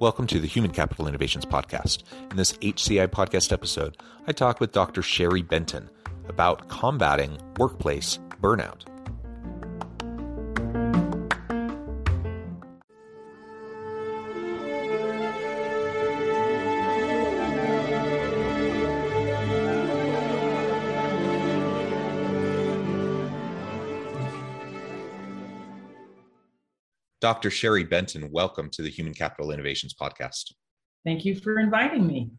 Welcome to the Human Capital Innovations Podcast. In this HCI podcast episode, I talk with Dr. Sherry Benton about combating workplace burnout. Dr. Sherry Benton, welcome to the Human Capital Innovations Podcast. Thank you for inviting me.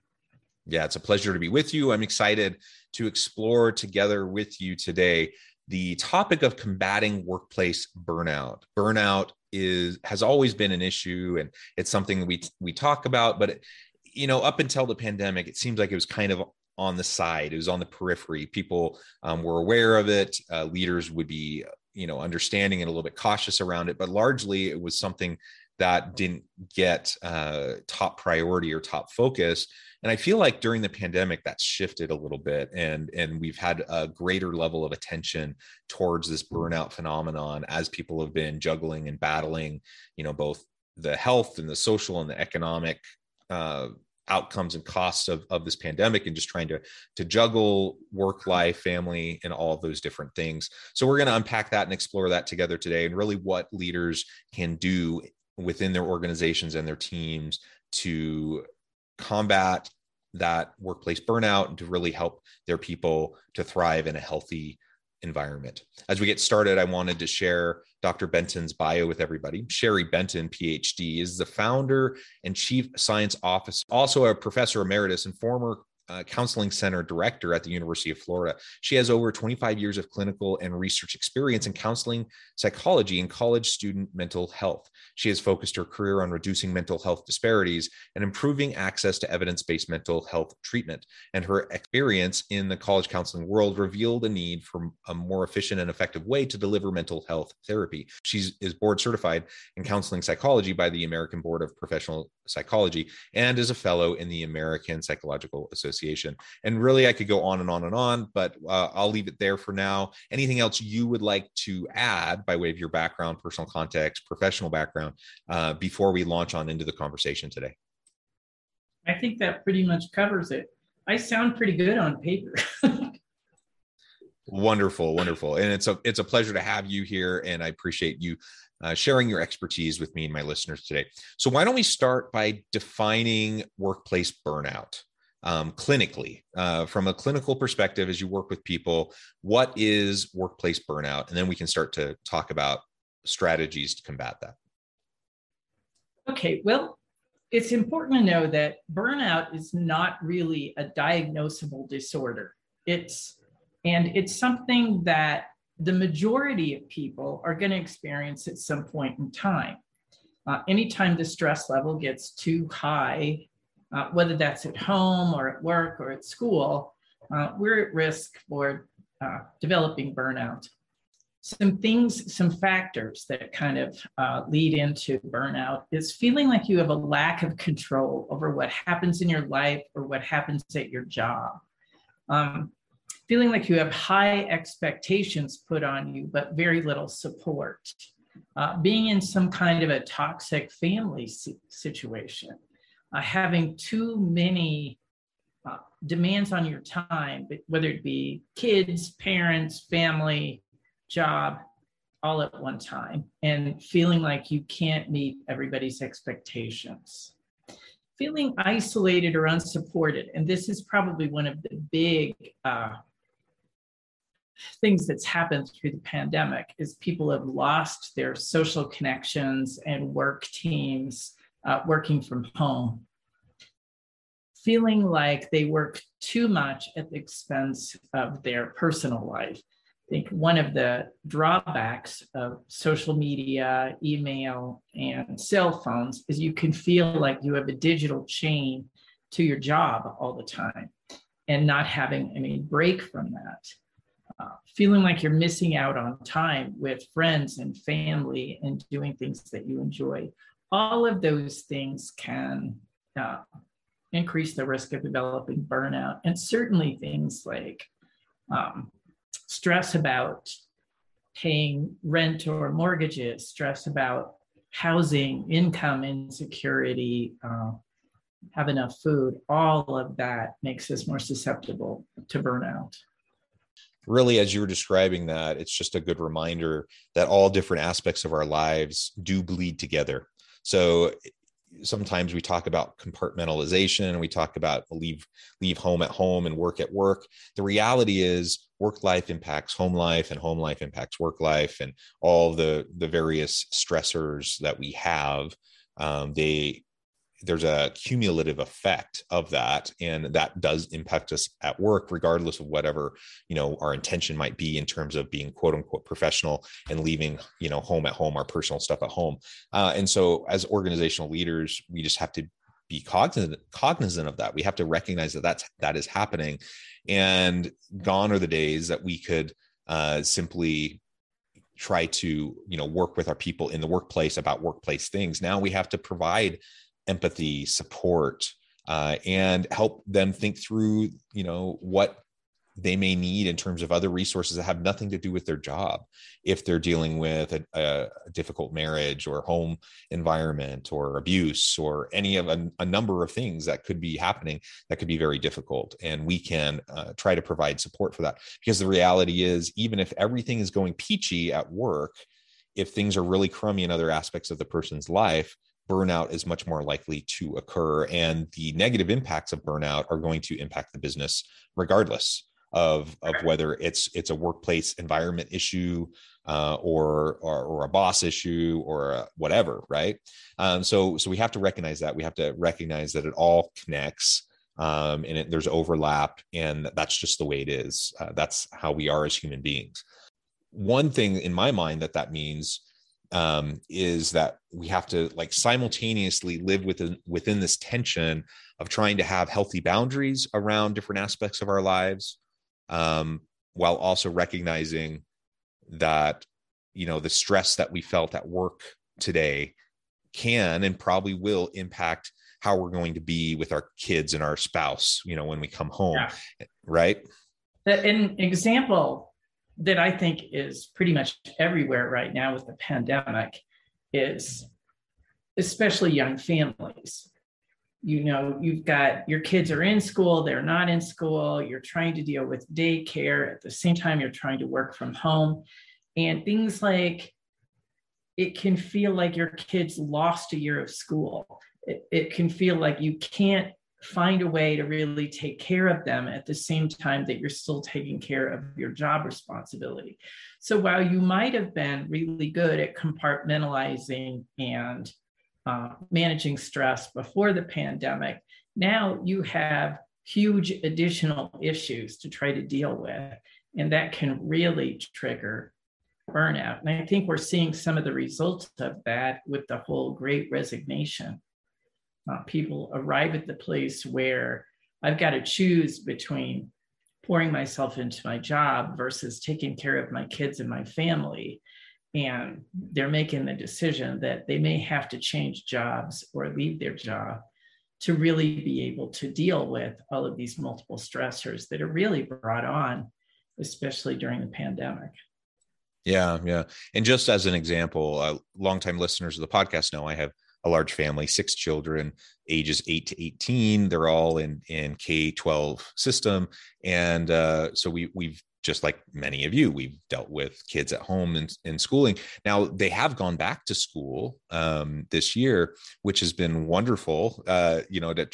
Yeah, it's a pleasure to be with you. I'm excited to explore together with you today the topic of combating workplace burnout. Burnout is has always been an issue and it's something we we talk about but it, you know up until the pandemic it seems like it was kind of on the side it was on the periphery people um, were aware of it uh, leaders would be you know understanding and a little bit cautious around it but largely it was something that didn't get uh, top priority or top focus. And i feel like during the pandemic that's shifted a little bit and and we've had a greater level of attention towards this burnout phenomenon as people have been juggling and battling you know both the health and the social and the economic uh, outcomes and costs of, of this pandemic and just trying to to juggle work life family and all of those different things. So we're going to unpack that and explore that together today and really what leaders can do within their organizations and their teams to combat that workplace burnout and to really help their people to thrive in a healthy environment. As we get started, I wanted to share Dr. Benton's bio with everybody. Sherry Benton, PhD, is the founder and chief science officer, also a professor emeritus and former uh, counseling center director at the University of Florida. She has over 25 years of clinical and research experience in counseling, psychology, and college student mental health. She has focused her career on reducing mental health disparities and improving access to evidence based mental health treatment. And her experience in the college counseling world revealed a need for a more efficient and effective way to deliver mental health therapy. She is board certified in counseling psychology by the American Board of Professional Psychology and is a fellow in the American Psychological Association. Association. And really, I could go on and on and on, but uh, I'll leave it there for now. Anything else you would like to add by way of your background, personal context, professional background, uh, before we launch on into the conversation today? I think that pretty much covers it. I sound pretty good on paper. wonderful, wonderful, and it's a it's a pleasure to have you here, and I appreciate you uh, sharing your expertise with me and my listeners today. So, why don't we start by defining workplace burnout? Um, clinically, uh, from a clinical perspective, as you work with people, what is workplace burnout? And then we can start to talk about strategies to combat that. Okay, well, it's important to know that burnout is not really a diagnosable disorder. It's and it's something that the majority of people are going to experience at some point in time. Uh, anytime the stress level gets too high, uh, whether that's at home or at work or at school, uh, we're at risk for uh, developing burnout. Some things, some factors that kind of uh, lead into burnout is feeling like you have a lack of control over what happens in your life or what happens at your job. Um, feeling like you have high expectations put on you, but very little support. Uh, being in some kind of a toxic family situation uh, having too many uh, demands on your time, whether it be kids, parents, family, job, all at one time, and feeling like you can't meet everybody's expectations. Feeling isolated or unsupported, and this is probably one of the big uh, things that's happened through the pandemic is people have lost their social connections and work teams uh, working from home, feeling like they work too much at the expense of their personal life. I think one of the drawbacks of social media, email, and cell phones is you can feel like you have a digital chain to your job all the time and not having any break from that. Uh, feeling like you're missing out on time with friends and family and doing things that you enjoy. All of those things can uh, increase the risk of developing burnout. And certainly things like um, stress about paying rent or mortgages, stress about housing, income insecurity, uh, have enough food, all of that makes us more susceptible to burnout. Really, as you were describing that, it's just a good reminder that all different aspects of our lives do bleed together. So sometimes we talk about compartmentalization and we talk about leave leave home at home and work at work. The reality is work life impacts home life and home life impacts work life and all the the various stressors that we have um, they there's a cumulative effect of that and that does impact us at work regardless of whatever you know our intention might be in terms of being quote unquote professional and leaving you know home at home our personal stuff at home. Uh, and so as organizational leaders we just have to be cognizant cognizant of that. We have to recognize that that's that is happening. And gone are the days that we could uh, simply try to you know work with our people in the workplace about workplace things. Now we have to provide empathy, support, uh, and help them think through, you know, what they may need in terms of other resources that have nothing to do with their job. If they're dealing with a, a difficult marriage or home environment or abuse or any of a, a, number of things that could be happening that could be very difficult and we can uh, try to provide support for that. Because the reality is even if everything is going peachy at work if things are really crummy in other aspects of the person's life burnout is much more likely to occur and the negative impacts of burnout are going to impact the business regardless of of whether it's it's a workplace environment issue uh, or, or, or a boss issue or whatever right? Um, so so we have to recognize that. We have to recognize that it all connects um, and it, there's overlap and that's just the way it is. Uh, that's how we are as human beings. One thing in my mind that that means um, is that we have to like simultaneously live within within this tension of trying to have healthy boundaries around different aspects of our lives um, while also recognizing that you know the stress that we felt at work today can and probably will impact how we're going to be with our kids and our spouse you know when we come home yeah. right an example that I think is pretty much everywhere right now with the pandemic is especially young families. You know, you've got your kids are in school, they're not in school, you're trying to deal with daycare at the same time you're trying to work from home. And things like it can feel like your kids lost a year of school. It, it can feel like you can't find a way to really take care of them at the same time that you're still taking care of your job responsibility. So while you might have been really good at compartmentalizing and uh, managing stress before the pandemic, now you have huge additional issues to try to deal with. And that can really trigger burnout. And I think we're seeing some of the results of that with the whole great resignation uh, people arrive at the place where I've got to choose between pouring myself into my job versus taking care of my kids and my family. And they're making the decision that they may have to change jobs or leave their job to really be able to deal with all of these multiple stressors that are really brought on, especially during the pandemic. Yeah, yeah. And just as an example, uh, longtime listeners of the podcast know I have a large family, six children, ages eight to 18. They're all in in K 12 system. And uh, so we we've just like many of you, we've dealt with kids at home and in schooling. Now they have gone back to school um, this year, which has been wonderful, uh, you know, to,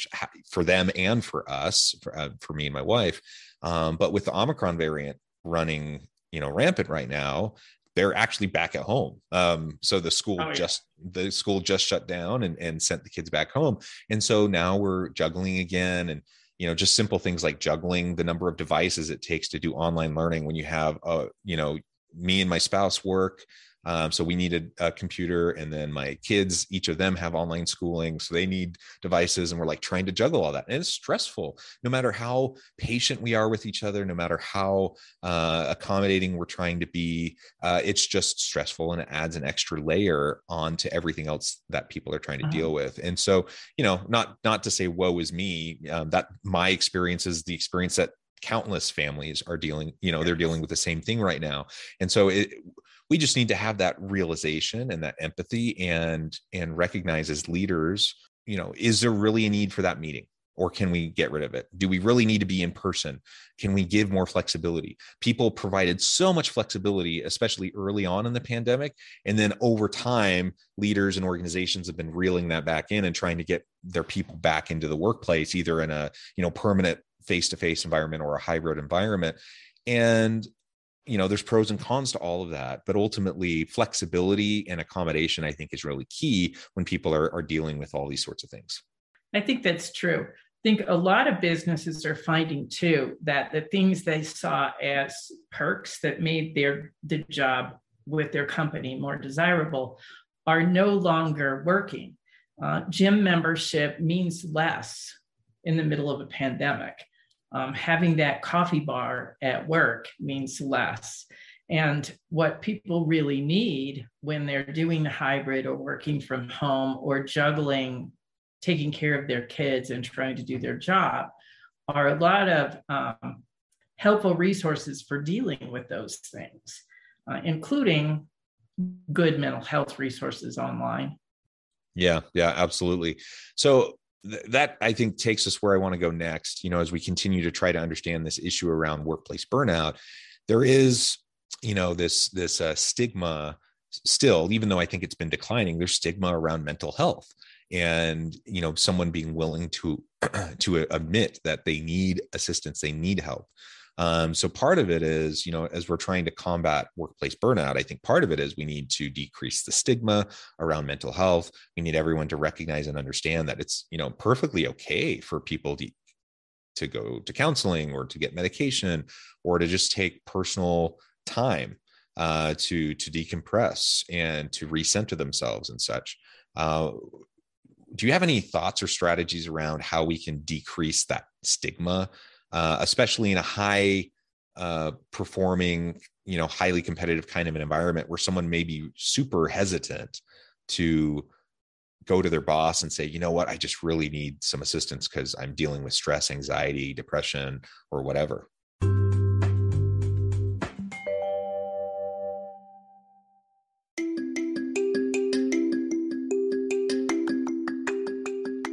for them and for us, for, uh, for me and my wife. Um, but with the Omicron variant running, you know, rampant right now, they're actually back at home. Um, so the school oh, yeah. just the school just shut down and, and sent the kids back home. And so now we're juggling again and you know just simple things like juggling the number of devices it takes to do online learning when you have a you know me and my spouse work um, so we needed a computer, and then my kids, each of them have online schooling, so they need devices, and we're like trying to juggle all that, and it's stressful. No matter how patient we are with each other, no matter how uh, accommodating we're trying to be, uh, it's just stressful, and it adds an extra layer onto everything else that people are trying to uh-huh. deal with. And so, you know, not not to say woe is me. Um, that my experience is the experience that countless families are dealing you know they're dealing with the same thing right now and so it we just need to have that realization and that empathy and and recognize as leaders you know is there really a need for that meeting? Or can we get rid of it? Do we really need to be in person? Can we give more flexibility? People provided so much flexibility especially early on in the pandemic and then over time leaders and organizations have been reeling that back in and trying to get their people back into the workplace either in a you know permanent face-to-face environment or a hybrid environment. And you know there's pros and cons to all of that but ultimately flexibility and accommodation i think is really key when people are, are dealing with all these sorts of things. I think that's true. I think a lot of businesses are finding too that the things they saw as perks that made their the job with their company more desirable are no longer working. Uh, gym membership means less in the middle of a pandemic um, having that coffee bar at work means less. And what people really need when they're doing the hybrid or working from home or juggling taking care of their kids and trying to do their job are a lot of um, helpful resources for dealing with those things, uh, including good mental health resources online. Yeah, yeah, absolutely. So that I think takes us where I want to go next. You know, as we continue to try to understand this issue around workplace burnout, there is, you know, this this uh, stigma still, even though I think it's been declining. There's stigma around mental health, and you know, someone being willing to to admit that they need assistance, they need help. Um, so part of it is, you know, as we're trying to combat workplace burnout, I think part of it is we need to decrease the stigma around mental health. We need everyone to recognize and understand that it's, you know, perfectly okay for people to to go to counseling or to get medication or to just take personal time uh, to to decompress and to recenter themselves and such. Uh, do you have any thoughts or strategies around how we can decrease that stigma uh, especially in a high uh, performing, you know, highly competitive kind of an environment where someone may be super hesitant to go to their boss and say, you know what, I just really need some assistance because I'm dealing with stress, anxiety, depression, or whatever.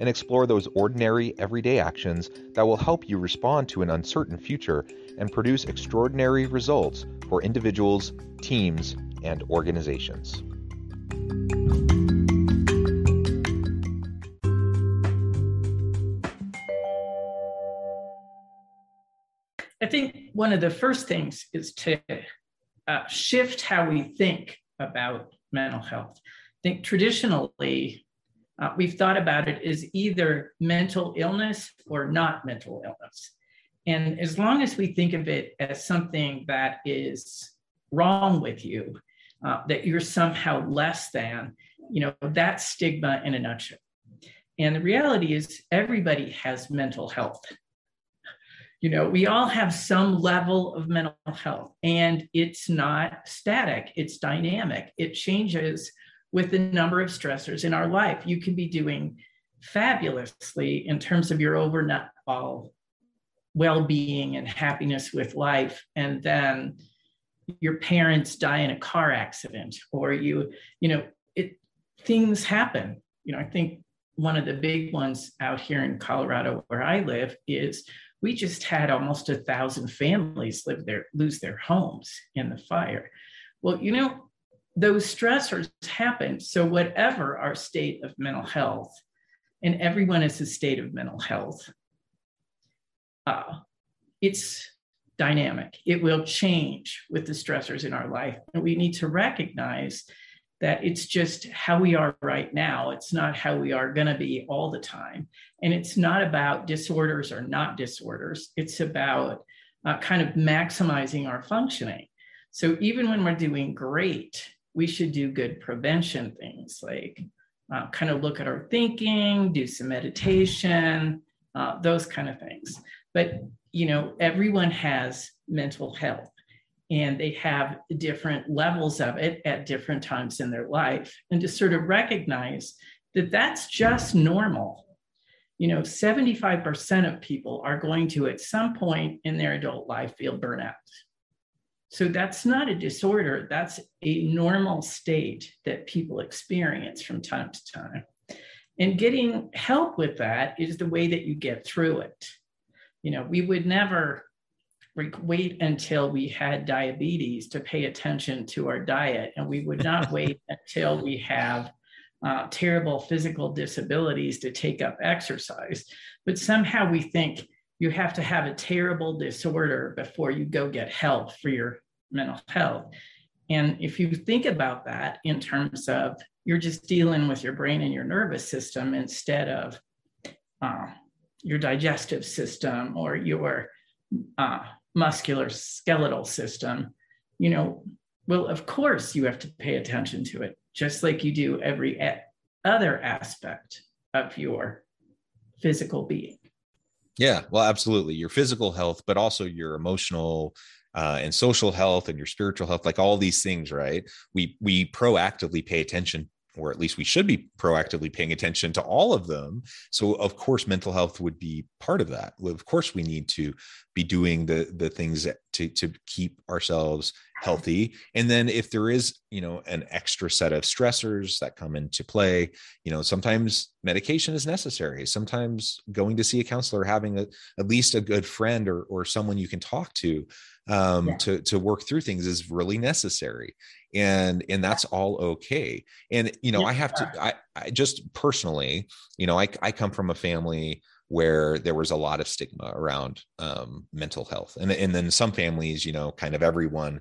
and explore those ordinary, everyday actions that will help you respond to an uncertain future and produce extraordinary results for individuals, teams, and organizations. I think one of the first things is to uh, shift how we think about mental health. I think traditionally, uh, we've thought about it as either mental illness or not mental illness. And as long as we think of it as something that is wrong with you, uh, that you're somehow less than, you know, that stigma in a nutshell. And the reality is, everybody has mental health. you know we all have some level of mental health and it's not static it's dynamic it changes with the number of stressors in our life. You can be doing fabulously in terms of your overall well-being and happiness with life. And then your parents die in a car accident or you you know it things happen. You know i think one of the big ones out here in colorado where i live is we just had almost a thousand families live there lose their homes in the fire. Well you know those stressors happen so whatever our state of mental health and everyone is a state of mental health uh, it's dynamic it will change with the stressors in our life and we need to recognize that it's just how we are right now. It's not how we are going to be all the time. And it's not about disorders or not disorders. It's about uh, kind of maximizing our functioning. So even when we're doing great, we should do good prevention things like uh, kind of look at our thinking, do some meditation, uh, those kind of things. But you know, everyone has mental health and they have different levels of it at different times in their life. And to sort of recognize that that's just normal. You know 75% of people are going to at some point in their adult life feel burnout so that's not a disorder. That's a normal state that people experience from time to time. And getting help with that is the way that you get through it. You know we would never wait until we had diabetes to pay attention to our diet, and we would not wait until we have uh, terrible physical disabilities to take up exercise. But somehow we think you have to have a terrible disorder before you go get help for your mental health. And if you think about that in terms of you're just dealing with your brain and your nervous system instead of uh, your digestive system or your uh, muscular skeletal system, you know, well, of course you have to pay attention to it, just like you do every other aspect of your physical being. Yeah, well, absolutely. Your physical health, but also your emotional uh, and social health and your spiritual health, like all these things, right? We we proactively pay attention or at least we should be proactively paying attention to all of them. So, of course, mental health would be part of that. Of course, we need to be doing the the things to to keep ourselves healthy. And then, if there is, you know, an extra set of stressors that come into play, you know, sometimes medication is necessary. Sometimes going to see a counselor, having a, at least a good friend or or someone you can talk to um, yeah. to to work through things is really necessary and and that's all okay and you know yeah. i have to I, I just personally you know I, I come from a family where there was a lot of stigma around um, mental health. And, and then some families you know kind of everyone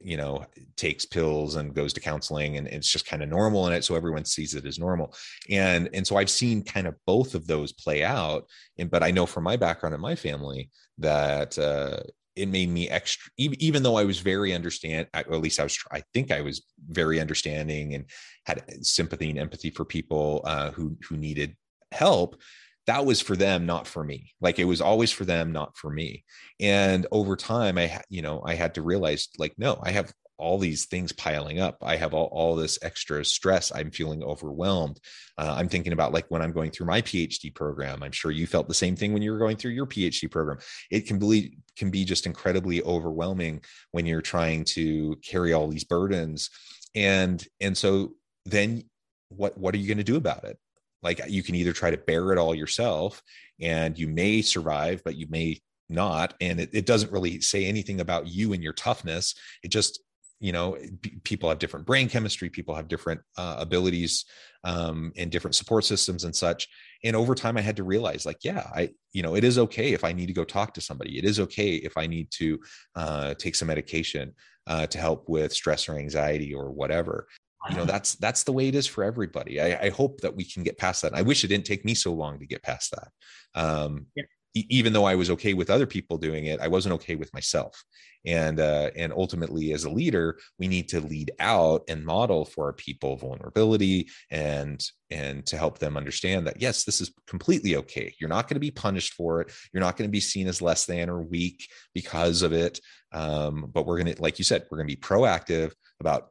you know takes pills and goes to counseling and it's just kind of normal in it so everyone sees it as normal. And and so i've seen kind of both of those play out and but i know from my background and my family that uh it made me extra even though i was very understand at least i was i think i was very understanding and had sympathy and empathy for people uh, who who needed help that was for them not for me like it was always for them not for me and over time i you know i had to realize like no i have all these things piling up. I have all, all this extra stress. I'm feeling overwhelmed. Uh, I'm thinking about like when I'm going through my PhD program. I'm sure you felt the same thing when you were going through your PhD program. It can be can be just incredibly overwhelming when you're trying to carry all these burdens. And and so then what what are you going to do about it? Like you can either try to bear it all yourself and you may survive, but you may not. And it, it, doesn't really say anything about you and your toughness. It just you know people have different brain chemistry people have different uh, abilities um, and different support systems and such. And over time i had to realize like yeah i you know it is okay if i need to go talk to somebody. It is okay if i need to uh, take some medication uh, to help with stress or anxiety or whatever you know that's that's the way it is for everybody I, I, hope that we can get past that i wish it didn't take me so long to get past that um, yeah. even though I was okay with other people doing it, I wasn't okay with myself. And uh, and ultimately, as a leader, we need to lead out and model for our people vulnerability and and to help them understand that yes, this is completely okay. You're not going to be punished for it. You're not going to be seen as less than or weak because of it. Um, but we're going to, like you said, we're going to be proactive about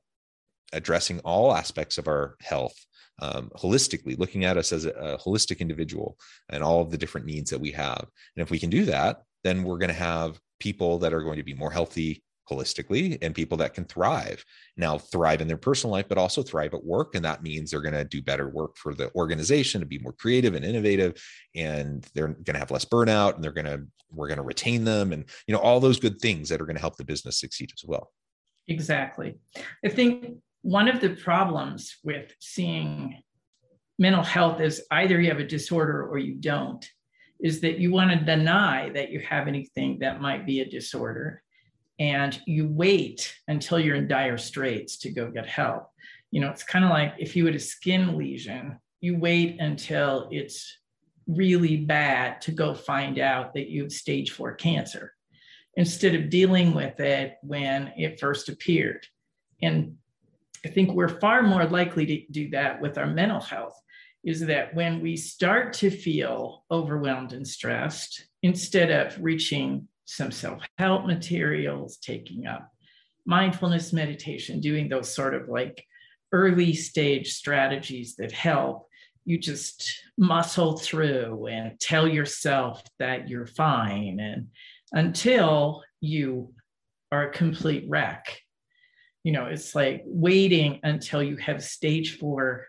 addressing all aspects of our health um, holistically, looking at us as a, a, holistic individual and all of the different needs that we have. And if we can do that, then we're going to have people that are going to be more healthy holistically and people that can thrive. Now thrive in their personal life but also thrive at work. And that means they're going to do better work for the organization to be more creative and innovative. And they're going to have less burnout and they're going to we're going to retain them. And you know all those good things that are going to help the business succeed as well. Exactly. I think one of the problems with seeing mental health as either you have a disorder or you don't is that you want to deny that you have anything that might be a disorder and you wait until you're in dire straits to go get help. You know it's kind of like if you had a skin lesion you wait until it's really bad to go find out that you have stage 4 cancer instead of dealing with it when it first appeared. And I think we're far more likely to do that with our mental health is that when we start to feel overwhelmed and stressed, instead of reaching some self help materials, taking up mindfulness meditation, doing those sort of like early stage strategies that help, you just muscle through and tell yourself that you're fine and until you are a complete wreck you know it's like waiting until you have stage four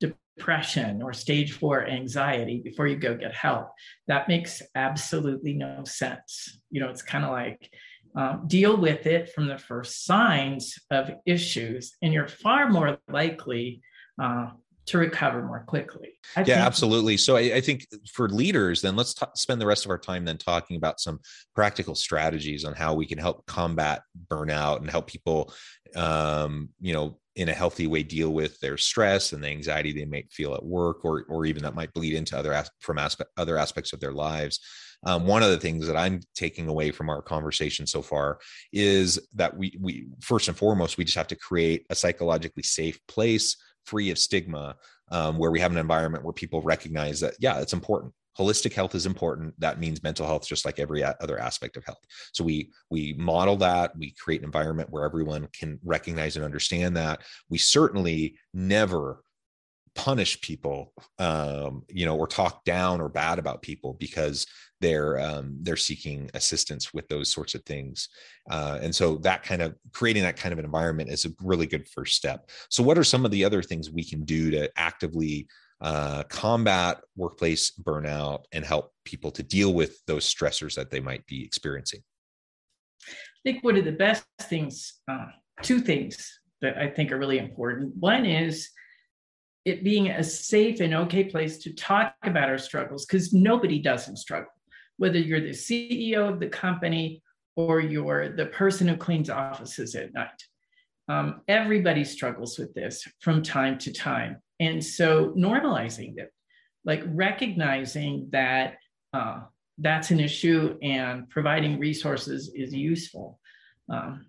depression or stage four anxiety before you go get help. That makes absolutely no sense. You know it's kind of like um, deal with it from the first signs of issues and you're far more likely uh, to recover more quickly. I yeah, think- absolutely. So I, I, think for leaders, then let's t- spend the rest of our time then talking about some practical strategies on how we can help combat burnout and help people, um, you know, in a healthy way deal with their stress and the anxiety they might feel at work, or or even that might bleed into other as- from aspect other aspects of their lives. Um, one of the things that I'm taking away from our conversation so far is that we we first and foremost we just have to create a psychologically safe place free of stigma um, where we have an environment where people recognize that yeah it's important. Holistic health is important. That means mental health just like every other aspect of health. So we we model that. We create an environment where everyone can recognize and understand that. We certainly never punish people um, you know or talk down or bad about people because they're um, they're seeking assistance with those sorts of things. Uh, and so that kind of creating that kind of an environment is a really good first step. So what are some of the other things we can do to actively uh, combat workplace burnout and help people to deal with those stressors that they might be experiencing? I think one of the best things uh, two things that i think are really important. One is it being a safe and okay place to talk about our struggles because nobody doesn't struggle whether you're the CEO of the company or you're the person who cleans offices at night. Um, everybody struggles with this from time to time. And so normalizing it, like recognizing that uh, that's an issue and providing resources is useful. Um,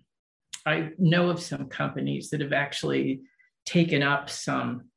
I know of some companies that have actually taken up some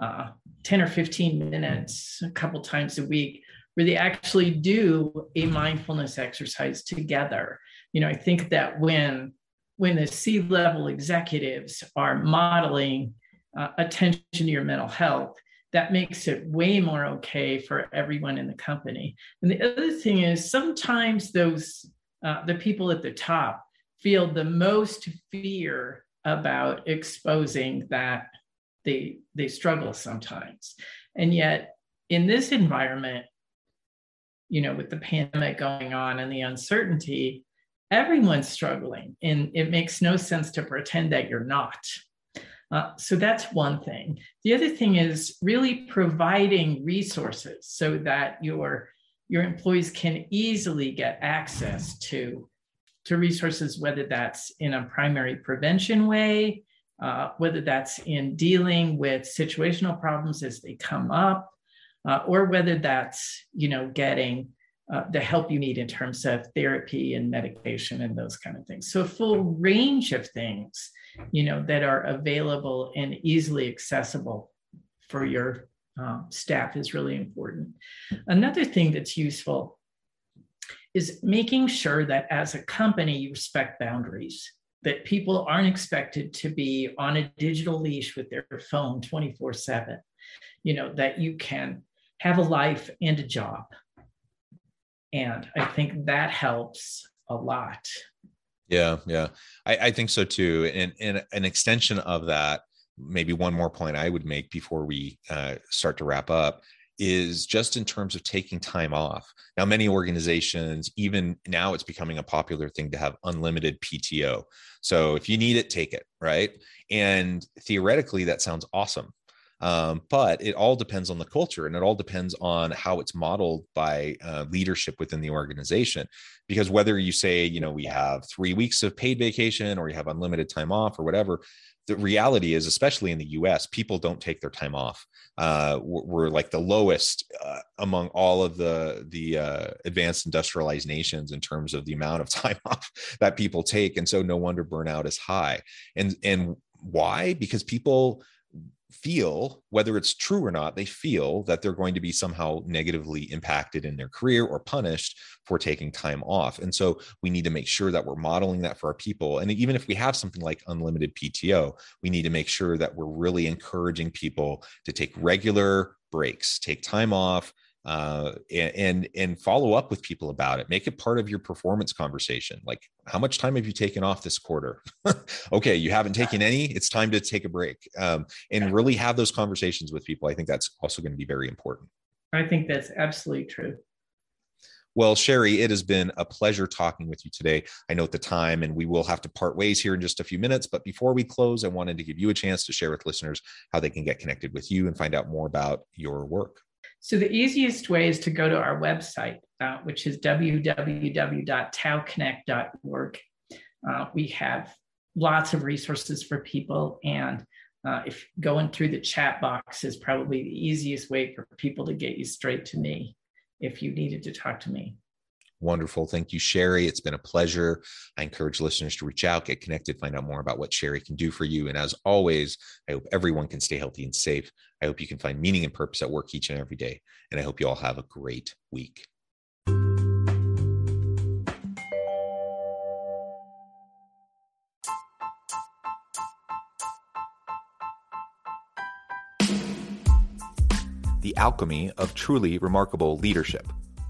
uh, 10 or 15 minutes a couple times a week where they actually do a mindfulness exercise together. You know, I think that when when the C-level executives are modeling uh, attention to your mental health, that makes it way more okay for everyone in the company. And the other thing is sometimes those uh, the people at the top feel the most fear about exposing that they they struggle sometimes. And yet in this environment, you know, with the pandemic going on and the uncertainty, everyone's struggling. And it makes no sense to pretend that you're not. Uh, so that's one thing. The other thing is really providing resources so that your your employees can easily get access to to resources, whether that's in a primary prevention way, uh, whether that's in dealing with situational problems as they come up, uh, or whether that's you know getting uh, the help you need in terms of therapy and medication and those kind of things. So a full range of things, you know, that are available and easily accessible for your um, staff is really important. Another thing that's useful is making sure that as a company you respect boundaries that people aren't expected to be on a digital leash with their phone 24 7 you know that you can have a life and a job and I think that helps a lot. Yeah, yeah. I, I think so too. And, and an extension of that, maybe one more point I would make before we uh, start to wrap up is just in terms of taking time off. Now, many organizations, even now, it's becoming a popular thing to have unlimited PTO. So if you need it, take it, right? And theoretically, that sounds awesome. Um, but it all depends on the culture and it all depends on how it's modeled by uh, leadership within the organization. Because whether you say, you know, we have three weeks of paid vacation or you have unlimited time off or whatever, the reality is, especially in the US, people don't take their time off. Uh, we're, like the lowest uh, among all of the the uh, advanced industrialized nations in terms of the amount of time off that people take, and so no wonder burnout is high. And and why? Because people feel, whether it's true or not, they feel that they're going to be somehow negatively impacted in their career or punished for taking time off. And so we need to make sure that we're modeling that for our people. And even if we have something like unlimited PTO, we need to make sure that we're really encouraging people to take regular breaks, take time off, uh, and and follow up with people about it. Make it part of your performance conversation. Like, how much time have you taken off this quarter? okay, you haven't taken any. It's time to take a break, um, and really have those conversations with people. I think that's also going to be very important. I think that's absolutely true. Well, Sherry, it has been a pleasure talking with you today. I note the time and we will have to part ways here in just a few minutes. But before we close, I wanted to give you a chance to share with listeners how they can get connected with you and find out more about your work. So the easiest way is to go to our website, uh, which is www.taoconnect.org. Uh, we have lots of resources for people, and uh, if going through the chat box is probably the easiest way for people to get you straight to me if you needed to talk to me. Wonderful. Thank you, Sherry. It's been a pleasure. I encourage listeners to reach out, get connected, find out more about what Sherry can do for you. And as always, I hope everyone can stay healthy and safe. I hope you can find meaning and purpose at work each and every day. And I hope you all have a great week. The alchemy of truly remarkable leadership